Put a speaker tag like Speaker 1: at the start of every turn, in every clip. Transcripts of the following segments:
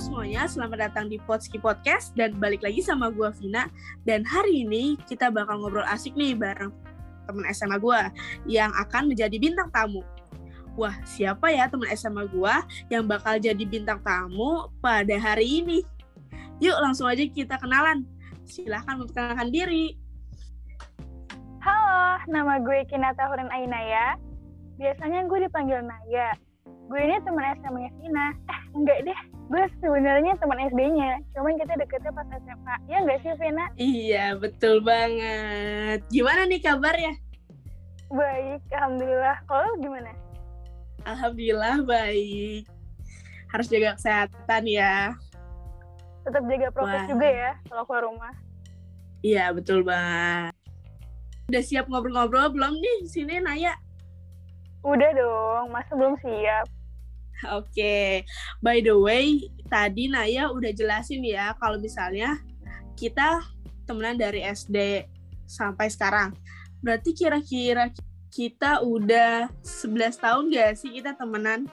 Speaker 1: semuanya, selamat datang di Potski Podcast dan balik lagi sama gue Vina dan hari ini kita bakal ngobrol asik nih bareng temen SMA gue yang akan menjadi bintang tamu. Wah, siapa ya temen SMA gue yang bakal jadi bintang tamu pada hari ini? Yuk langsung aja kita kenalan. Silahkan memperkenalkan diri.
Speaker 2: Halo, nama gue Kinata Hurin Ainaya. Biasanya gue dipanggil Naya. Gue ini teman SMA-nya Vina. Eh, enggak deh. Gue sebenarnya teman SD-nya. Cuman kita deketnya pas SMA. Ya enggak sih, Vina?
Speaker 1: Iya, betul banget. Gimana nih kabarnya?
Speaker 2: Baik, Alhamdulillah. Kalau gimana?
Speaker 1: Alhamdulillah baik. Harus jaga kesehatan ya.
Speaker 2: Tetap jaga prokes
Speaker 1: Wah.
Speaker 2: juga ya kalau keluar rumah.
Speaker 1: Iya, betul banget. Udah siap ngobrol-ngobrol belum nih sini Naya?
Speaker 2: Udah dong, masa belum siap?
Speaker 1: Oke, by the way, tadi Naya udah jelasin ya kalau misalnya kita temenan dari SD sampai sekarang. Berarti kira-kira kita udah 11 tahun gak sih kita temenan?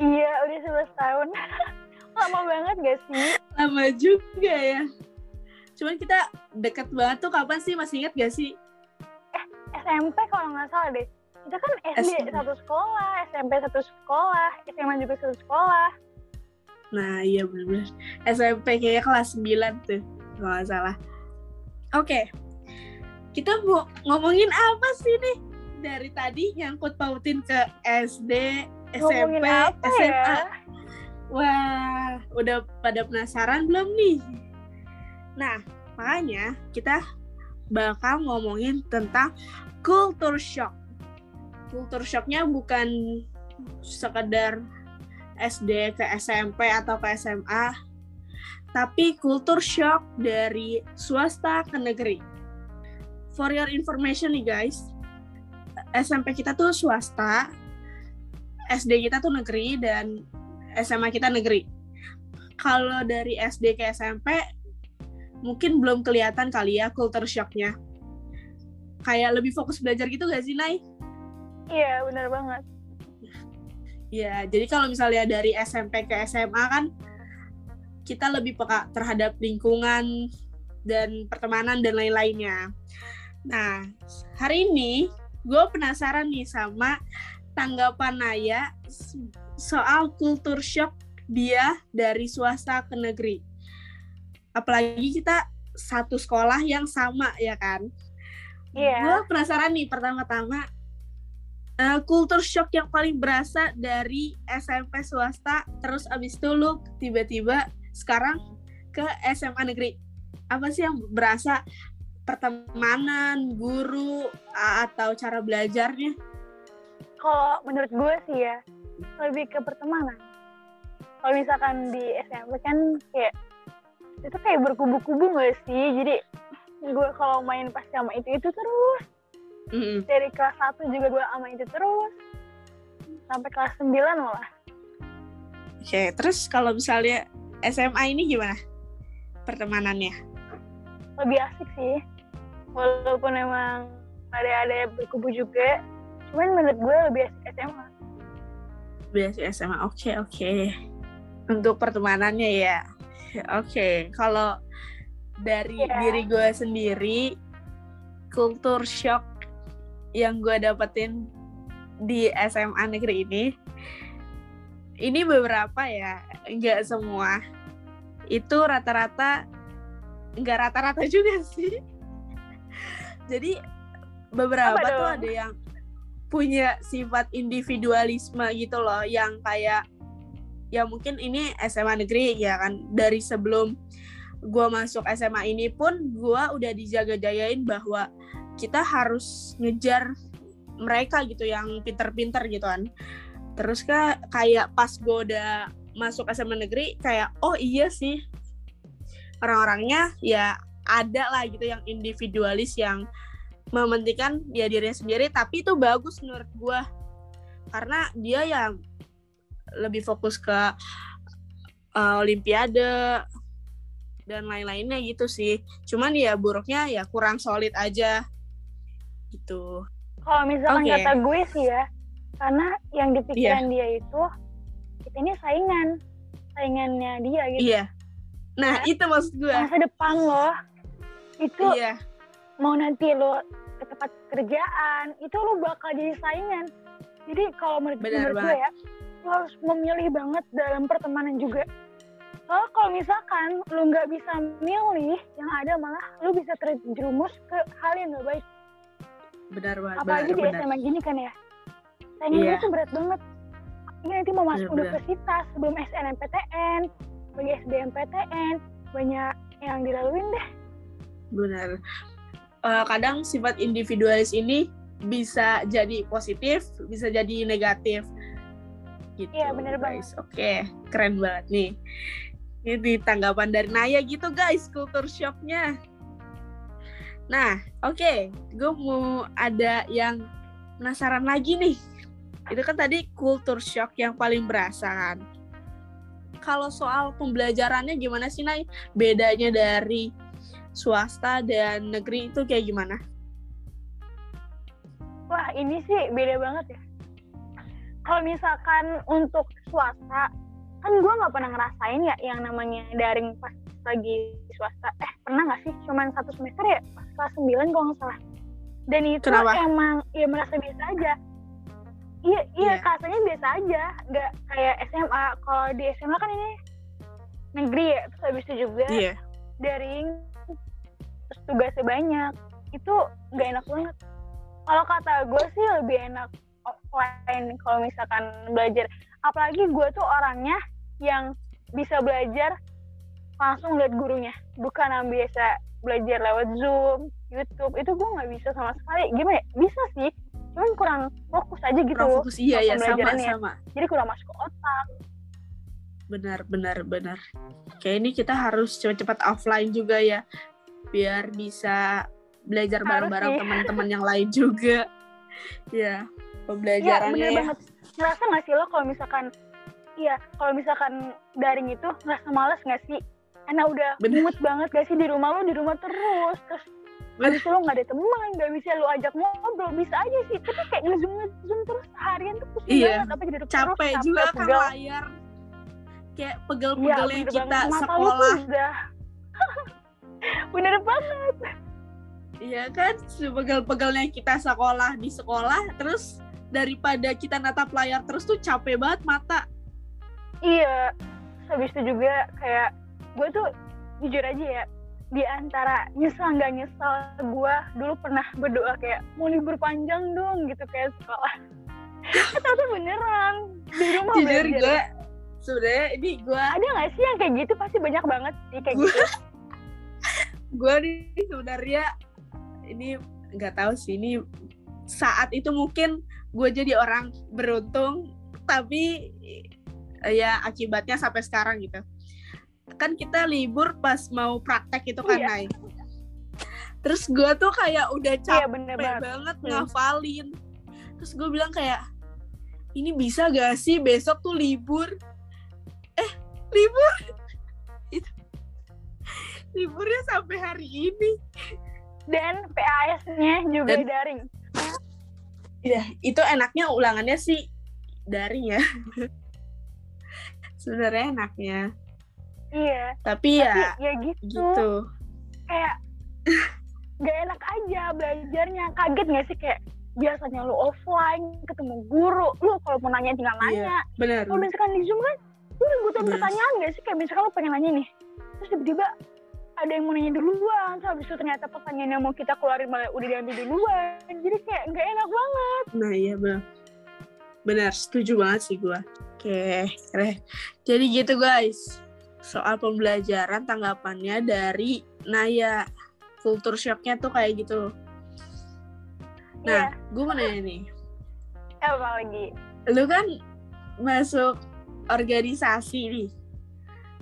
Speaker 2: Iya, udah 11 tahun. Lama banget gak sih?
Speaker 1: Lama juga ya. Cuman kita deket banget tuh kapan sih? Masih inget gak sih?
Speaker 2: SMP kalau nggak salah deh. Kita kan SD
Speaker 1: SMP.
Speaker 2: satu sekolah, SMP satu sekolah, SMA juga satu sekolah.
Speaker 1: Nah iya bener-bener. SMP kayaknya kelas 9 tuh. Kalau nggak salah. Oke. Kita mau ngomongin apa sih nih? Dari tadi nyangkut pautin ke SD, SMP, SMA.
Speaker 2: ya?
Speaker 1: Wah, udah pada penasaran belum nih? Nah, makanya kita bakal ngomongin tentang culture shock. Culture shocknya bukan sekedar SD ke SMP atau ke SMA, tapi culture shock dari swasta ke negeri. For your information nih guys, SMP kita tuh swasta, SD kita tuh negeri, dan SMA kita negeri. Kalau dari SD ke SMP, mungkin belum kelihatan kali ya culture shocknya. Kayak lebih fokus belajar gitu gak sih, Nay?
Speaker 2: Iya, benar banget.
Speaker 1: Ya, jadi kalau misalnya dari SMP ke SMA kan, kita lebih peka terhadap lingkungan dan pertemanan dan lain-lainnya. Nah, hari ini gue penasaran nih sama tanggapan Naya soal culture shock dia dari swasta ke negeri. Apalagi kita satu sekolah yang sama ya kan.
Speaker 2: Iya.
Speaker 1: Gue penasaran nih pertama-tama eh, culture shock yang paling berasa dari SMP swasta terus abis itu lu tiba-tiba sekarang ke SMA negeri. Apa sih yang berasa pertemanan, guru atau cara belajarnya?
Speaker 2: Kalau menurut gue sih ya, lebih ke pertemanan. Kalau misalkan di SMP kan kayak itu kayak berkubu-kubu gak sih? Jadi gue kalau main pas sama itu itu terus
Speaker 1: Mm-mm.
Speaker 2: dari kelas 1 juga gue sama itu terus sampai kelas 9 malah.
Speaker 1: Oke, terus kalau misalnya SMA ini gimana pertemanannya?
Speaker 2: Lebih asik sih. Walaupun emang ada ada berkubu juga, cuman menurut gue lebih asik SMA.
Speaker 1: Biasa SMA. Oke, oke. Untuk pertemanannya ya. Oke, kalau dari
Speaker 2: Iya.
Speaker 1: diri gue sendiri, kultur shock yang gue dapetin di SMA negeri ini, ini beberapa ya, nggak semua. Itu rata-rata, nggak rata-rata juga sih. Jadi beberapa
Speaker 2: Apa
Speaker 1: tuh
Speaker 2: dong?
Speaker 1: ada yang punya sifat individualisme gitu loh, yang kayak ya mungkin ini SMA negeri ya kan dari sebelum gua masuk SMA ini pun gua udah dijaga-jagain bahwa kita harus ngejar mereka gitu yang pinter-pinter gitu kan. Terus ka- kayak pas gua udah masuk SMA negeri kayak oh iya sih. Orang-orangnya ya ada lah gitu yang individualis yang mementingkan ya dirinya sendiri. Tapi itu bagus menurut gua. Karena dia yang lebih fokus ke uh, olimpiade dan lain-lainnya gitu sih. Cuman ya buruknya ya kurang solid aja gitu.
Speaker 2: Kalau misalkan
Speaker 1: Oke.
Speaker 2: kata gue sih ya, karena yang di pikiran dia itu kita ini saingan, saingannya dia gitu
Speaker 1: Iya. Nah, itu maksud gue.
Speaker 2: masa depan lo itu
Speaker 1: Iya,
Speaker 2: mau nanti lo ke tempat kerjaan itu lo bakal jadi saingan jadi kalau menurut, menurut gue ya lo harus memilih banget dalam pertemanan juga soalnya kalau misalkan lo nggak bisa milih yang ada malah lo bisa terjerumus ke hal yang nggak baik
Speaker 1: benar banget.
Speaker 2: apalagi di
Speaker 1: benar, benar.
Speaker 2: SMA gini kan ya saingan
Speaker 1: Iya.
Speaker 2: itu berat banget ini nanti mau masuk
Speaker 1: Benar-benar.
Speaker 2: universitas sebelum SNMPTN bagi SBMPTN banyak yang dilaluin deh
Speaker 1: Benar. Eh, kadang sifat individualis ini bisa jadi positif, bisa jadi negatif. Gitu.
Speaker 2: Iya, benar
Speaker 1: guys. Oke, keren banget nih. Ini tanggapan dari Naya gitu guys, kultur shocknya. Nah, oke, gue mau ada yang penasaran lagi nih. Itu kan tadi kultur shock yang paling berasa kan. Kalau soal pembelajarannya gimana sih Nay? Bedanya dari swasta dan negeri itu kayak gimana?
Speaker 2: Wah ini sih beda banget ya. Kalau misalkan untuk swasta, kan gue nggak pernah ngerasain ya yang namanya daring pas lagi swasta. Eh pernah nggak sih? Cuman satu semester ya, pas kelas 9 kalau nggak salah. Dan itu
Speaker 1: Kenapa?
Speaker 2: emang ya merasa biasa aja. Iya, iya
Speaker 1: Iya.
Speaker 2: rasanya biasa aja, nggak kayak SMA. Kalau di SMA kan ini negeri ya, terus habis itu juga
Speaker 1: Iya.
Speaker 2: daring terus tugasnya banyak itu nggak enak banget kalau kata gue sih lebih enak offline kalau misalkan belajar apalagi gue tuh orangnya yang bisa belajar langsung lihat gurunya bukan yang biasa belajar lewat zoom YouTube itu gue nggak bisa sama sekali gimana ya bisa sih cuman kurang fokus aja gitu
Speaker 1: Kurang fokus iya ya sama sama.
Speaker 2: jadi kurang masuk ke otak
Speaker 1: Benar benar benar. Kayak ini kita harus cepat-cepat offline juga ya biar bisa belajar bareng-bareng teman-teman yang lain juga. Ya, pembelajarannya
Speaker 2: bener
Speaker 1: ya.
Speaker 2: banget. Ngerasa nggak sih lo kalau misalkan iya kalau misalkan daring itu ngerasa males nggak sih? Karena udah
Speaker 1: Bener.
Speaker 2: mumet banget gak sih di rumah lo di rumah terus terus habis lo nggak ada teman nggak bisa lo ajak ngobrol bisa aja sih tapi kayak ngezoom ngezoom terus harian tuh pusing
Speaker 1: Iya.
Speaker 2: banget apa jadi
Speaker 1: capek
Speaker 2: terus,
Speaker 1: juga kan
Speaker 2: pegal.
Speaker 1: layar. Kayak pegel-pegel yang
Speaker 2: bener
Speaker 1: kita
Speaker 2: banget.
Speaker 1: Sekolah.
Speaker 2: udah bener banget
Speaker 1: Iya kan, sepegel-pegelnya kita sekolah di sekolah, terus daripada kita natap layar terus tuh capek banget mata.
Speaker 2: Iya, habis itu juga kayak gue tuh jujur aja ya di antara nyesal nggak nyesal gue dulu pernah berdoa kayak mau libur panjang dong gitu kayak sekolah. Tapi beneran di rumah
Speaker 1: Jujur gue, sebenarnya ini gue
Speaker 2: Ada nggak sih yang kayak gitu? Pasti banyak banget sih kayak
Speaker 1: Gua-
Speaker 2: gitu.
Speaker 1: gue nih sebenarnya ini nggak tahu sih ini saat itu mungkin gue jadi orang beruntung tapi ya akibatnya sampai sekarang gitu kan kita libur pas mau praktek itu kan
Speaker 2: Iya.
Speaker 1: Nay terus gue tuh kayak udah
Speaker 2: Iya
Speaker 1: capek
Speaker 2: bener
Speaker 1: banget,
Speaker 2: banget. Hmm.
Speaker 1: ngafalin terus gue bilang kayak ini bisa gak sih besok tuh libur eh libur itu liburnya sampai hari ini
Speaker 2: Dan PAS-nya juga
Speaker 1: Dan-
Speaker 2: daring.
Speaker 1: Iya, itu enaknya ulangannya sih daring ya. Sebenarnya enaknya.
Speaker 2: Iya.
Speaker 1: Tapi
Speaker 2: Tapi
Speaker 1: ya
Speaker 2: ya gitu.
Speaker 1: gitu.
Speaker 2: Kayak gak enak aja belajarnya. Kaget gak sih kayak biasanya lu offline ketemu guru lu kalau mau nanya tinggal
Speaker 1: Iya.
Speaker 2: nanya
Speaker 1: Bener.
Speaker 2: kalau misalkan di zoom kan lu
Speaker 1: Bener.
Speaker 2: pertanyaan gak sih kayak misalkan lu pengen nanya nih terus tiba-tiba ada yang mau nanya duluan terus habis itu ternyata pertanyaan yang mau kita keluarin malah udah diambil duluan jadi kayak nggak enak banget
Speaker 1: Nah, iya benar. Benar, setuju banget sih gua. Oke, keren. Jadi gitu guys. Soal pembelajaran tanggapannya dari Naya. Kultur shocknya tuh kayak gitu. Nah,
Speaker 2: iya.
Speaker 1: gue mau nanya nih.
Speaker 2: apa lagi?
Speaker 1: Lu kan masuk organisasi nih.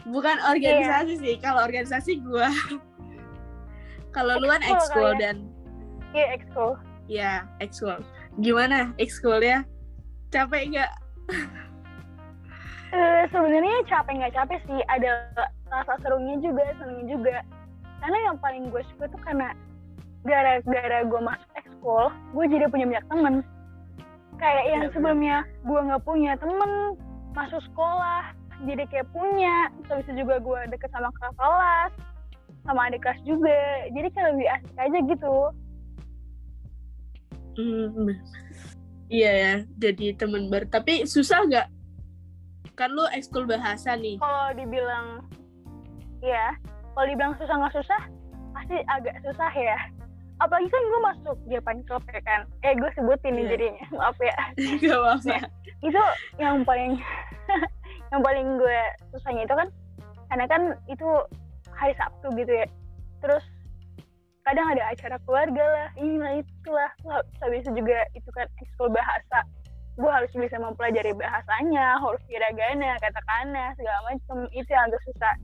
Speaker 1: Bukan organisasi sih kalau organisasi gua. Kalau lu kan
Speaker 2: Ekskul ya.
Speaker 1: dan
Speaker 2: iya ekskul
Speaker 1: ya ekskul gimana ekskul ya capek nggak
Speaker 2: Eh, sebenarnya capek nggak capek sih ada rasa serunya juga senengnya juga karena yang paling gue suka tuh karena gara-gara gue masuk ekskul gue jadi punya banyak temen kayak yang
Speaker 1: Iya, benar.
Speaker 2: sebelumnya gue nggak punya temen masuk sekolah jadi kayak punya terus juga gue deket sama kakak kelas sama adik kelas juga jadi kayak lebih asik aja gitu
Speaker 1: Hmm, iya ya, jadi teman baru. Tapi susah nggak? Kan lu ekskul bahasa nih.
Speaker 2: kalau dibilang ya kalau dibilang susah nggak susah pasti agak susah ya. Apalagi kan gue masuk Japan Club ya kan? Eh gue sebutin nih
Speaker 1: Iya.
Speaker 2: jadinya maaf ya.
Speaker 1: Gak apa-apa.
Speaker 2: itu yang paling yang paling gue susahnya itu kan karena kan itu hari Sabtu gitu ya. Terus kadang ada acara keluarga lah inilah itulah. Terus habis itu juga itu kan ekskul bahasa gue harus bisa mempelajari bahasanya huruf hiragana katakana segala macam itu yang agak susah.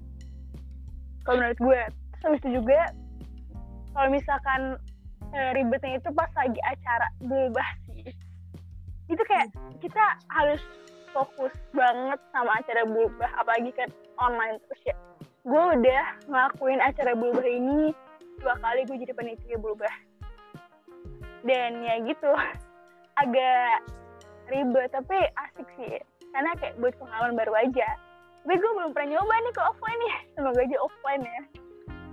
Speaker 2: Kalau menurut gue terus itu juga kalau misalkan eh, ribetnya itu pas lagi acara bebas sih. Itu kayak kita harus fokus banget sama acara bulbah apalagi kan online terus ya. Gue udah ngelakuin acara bulbah ini dua kali gue jadi panitia bulbah dan ya gitu agak ribet tapi asik sih karena kayak buat pengalaman baru aja tapi gue belum pernah nyoba nih ke offline nih semoga aja offline ya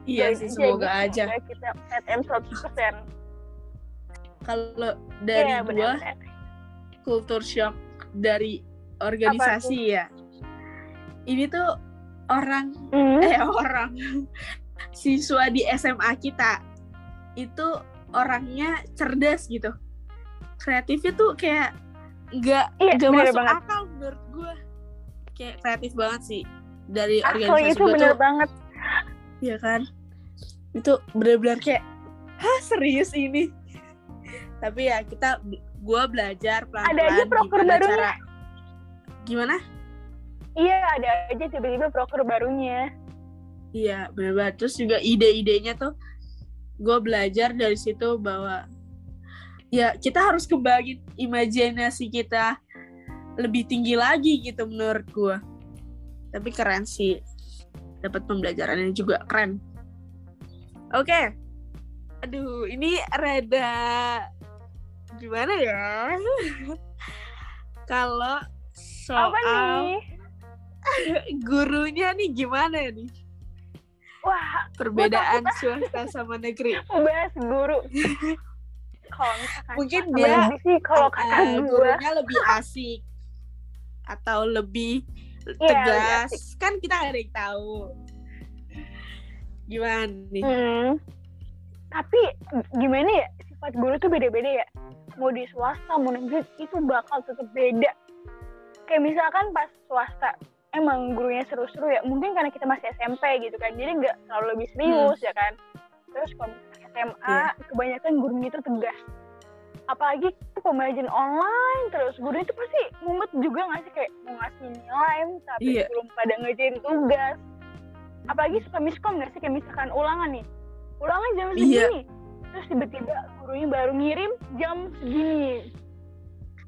Speaker 1: Iya sih, semoga aja.
Speaker 2: semoga kita PTM 100%
Speaker 1: Kalau dari
Speaker 2: Iya,
Speaker 1: gua,
Speaker 2: benar-benar.
Speaker 1: kultur shock dari organisasi ya. Ini tuh orang,
Speaker 2: Hmm.
Speaker 1: eh orang, siswa di SMA kita itu orangnya cerdas gitu. Kreatifnya tuh kayak nggak
Speaker 2: Iya,
Speaker 1: nggak masuk
Speaker 2: banget.
Speaker 1: akal menurut gue. Kayak kreatif banget sih dari
Speaker 2: Asli
Speaker 1: organisasi
Speaker 2: itu bener
Speaker 1: tuh.
Speaker 2: banget
Speaker 1: Iya kan? Itu benar-benar kayak, hah serius ini? Tapi ya kita, gue belajar pelan-pelan.
Speaker 2: Ada aja proker barunya.
Speaker 1: cara- Gimana?
Speaker 2: iya ada aja tiba-tiba proker barunya
Speaker 1: Iya, benar-benar. Terus juga ide-idenya tuh, gue belajar dari situ bahwa ya kita harus kembangin imajinasi kita lebih tinggi lagi gitu menurut gue. Tapi keren sih. Dapat pembelajarannya juga keren. Oke. Aduh, ini rada gimana ya? Kalau soal
Speaker 2: apa nih
Speaker 1: gurunya nih gimana nih?
Speaker 2: wah
Speaker 1: Perbedaan swasta sama negeri.
Speaker 2: bahas guru kalau misalkan
Speaker 1: Mungkin dia,
Speaker 2: sih kalau
Speaker 1: Eh,
Speaker 2: kata gue
Speaker 1: gurunya lebih asik atau lebih
Speaker 2: Iya,
Speaker 1: tegas
Speaker 2: lebih
Speaker 1: kan kita nggak ada yang tahu gimana nih
Speaker 2: Hmm. Tapi gimana ya sifat guru tuh beda-beda ya. Mau di swasta mau negeri itu bakal tetap beda. Kayak misalkan pas swasta emang gurunya seru-seru ya. Mungkin karena kita masih SMP gitu kan. Jadi nggak terlalu lebih serius ya kan. Terus kalau SMA kebanyakan gurunya itu tegas. Apalagi pembelajaran online terus gurunya itu pasti mumet juga nggak sih? Kayak mau ngasih nilai tapi
Speaker 1: Iya.
Speaker 2: belum pada ngerjain tugas. Apalagi suka miskom nggak sih? Kayak misalkan ulangan nih. Ulangan jam segini. Terus tiba-tiba gurunya baru ngirim jam segini.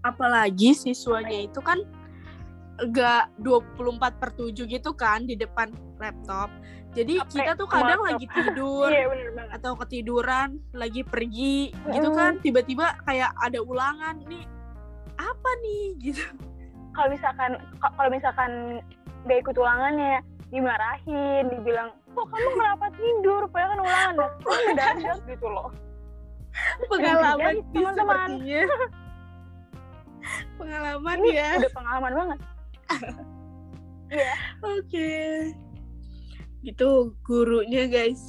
Speaker 1: Apalagi siswanya itu kan enggak 24 per 7 gitu kan di depan laptop. Jadi
Speaker 2: Capek
Speaker 1: kita tuh kadang
Speaker 2: laptop.
Speaker 1: lagi tidur
Speaker 2: iya bener banget.
Speaker 1: atau ketiduran lagi pergi gitu
Speaker 2: Mm.
Speaker 1: kan tiba-tiba kayak ada ulangan nih apa nih? Gitu.
Speaker 2: Kalau misalkan ka- kalau misalkan gak ikut ulangannya dimarahin dibilang kok kamu kenapa tidur? Padahal kan ulangan mendadak gitu loh.
Speaker 1: Pengalaman nih
Speaker 2: teman-teman.
Speaker 1: pengalaman
Speaker 2: ini
Speaker 1: ya.
Speaker 2: udah pengalaman banget iya.
Speaker 1: Oke. Gitu gurunya guys.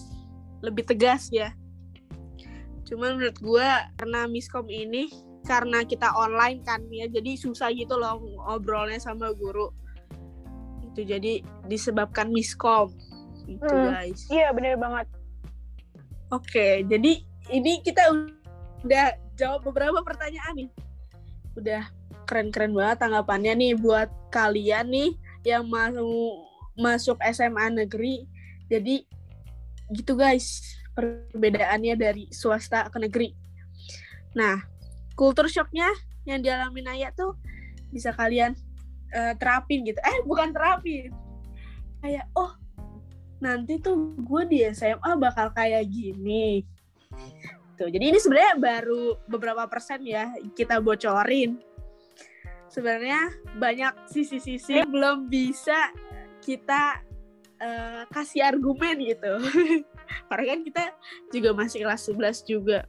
Speaker 1: Lebih tegas ya. Cuman menurut gua karena miskom ini karena kita online kan ya. Jadi susah gitu loh ngobrolnya sama guru. Itu jadi disebabkan miskom. Itu
Speaker 2: Hmm.
Speaker 1: guys.
Speaker 2: Iya bener banget.
Speaker 1: Oke, jadi ini kita udah jawab beberapa pertanyaan nih. Udah keren-keren banget tanggapannya nih buat kalian nih yang mau masuk SMA negeri. Jadi gitu guys, perbedaannya dari swasta ke negeri. Nah, kultur shocknya yang dialami Naya tuh bisa kalian eh, terapin gitu. Eh, bukan terapin. Kayak, oh nanti tuh gue di SMA bakal kayak gini. Tuh, jadi ini sebenarnya baru beberapa persen ya kita bocorin. Sebenarnya banyak sisi-sisi belum bisa kita uh, kasih argumen gitu. Karena kan kita juga masih kelas 11 juga.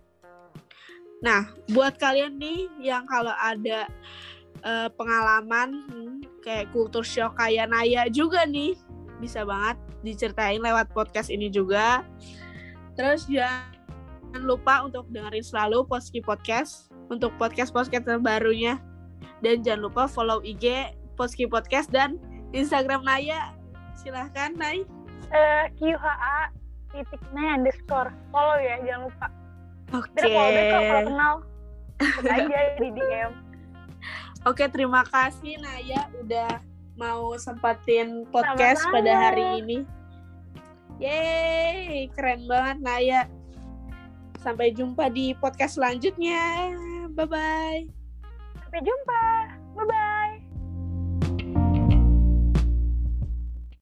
Speaker 1: Nah, buat kalian nih yang kalau ada uh, pengalaman hmm, kayak kultur shock kayak Naya juga nih, bisa banget diceritain lewat podcast ini juga. Terus jangan lupa untuk dengerin selalu Poski Podcast untuk podcast-podcast terbarunya. Dan jangan lupa follow IG Poski Podcast dan Instagram Naya. Silahkan, Nay.
Speaker 2: Uh, QHA titik Naya underscore. Follow ya, jangan lupa.
Speaker 1: Oke. Okay.
Speaker 2: kalau kenal, aja di DM.
Speaker 1: Oke, terima kasih Naya udah mau sempatin podcast Sama-sama. pada hari ini. Yeay, keren banget Naya. Sampai jumpa di podcast selanjutnya. Bye-bye.
Speaker 2: Sampai jumpa. Bye-bye.